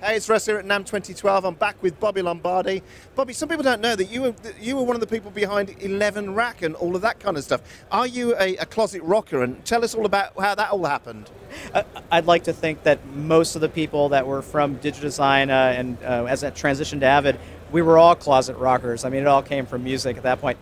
Hey, it's Russ here at NAMM 2012. I'm back with Bobby Lombardi. Bobby, some people don't know that you were you were one of the people behind Eleven Rack and all of that kind of stuff. Are you a, a closet rocker? And tell us all about how that all happened. Uh, I'd like to think that most of the people that were from Digidesign uh, and uh, as that transitioned to Avid, we were all closet rockers. I mean, it all came from music at that point.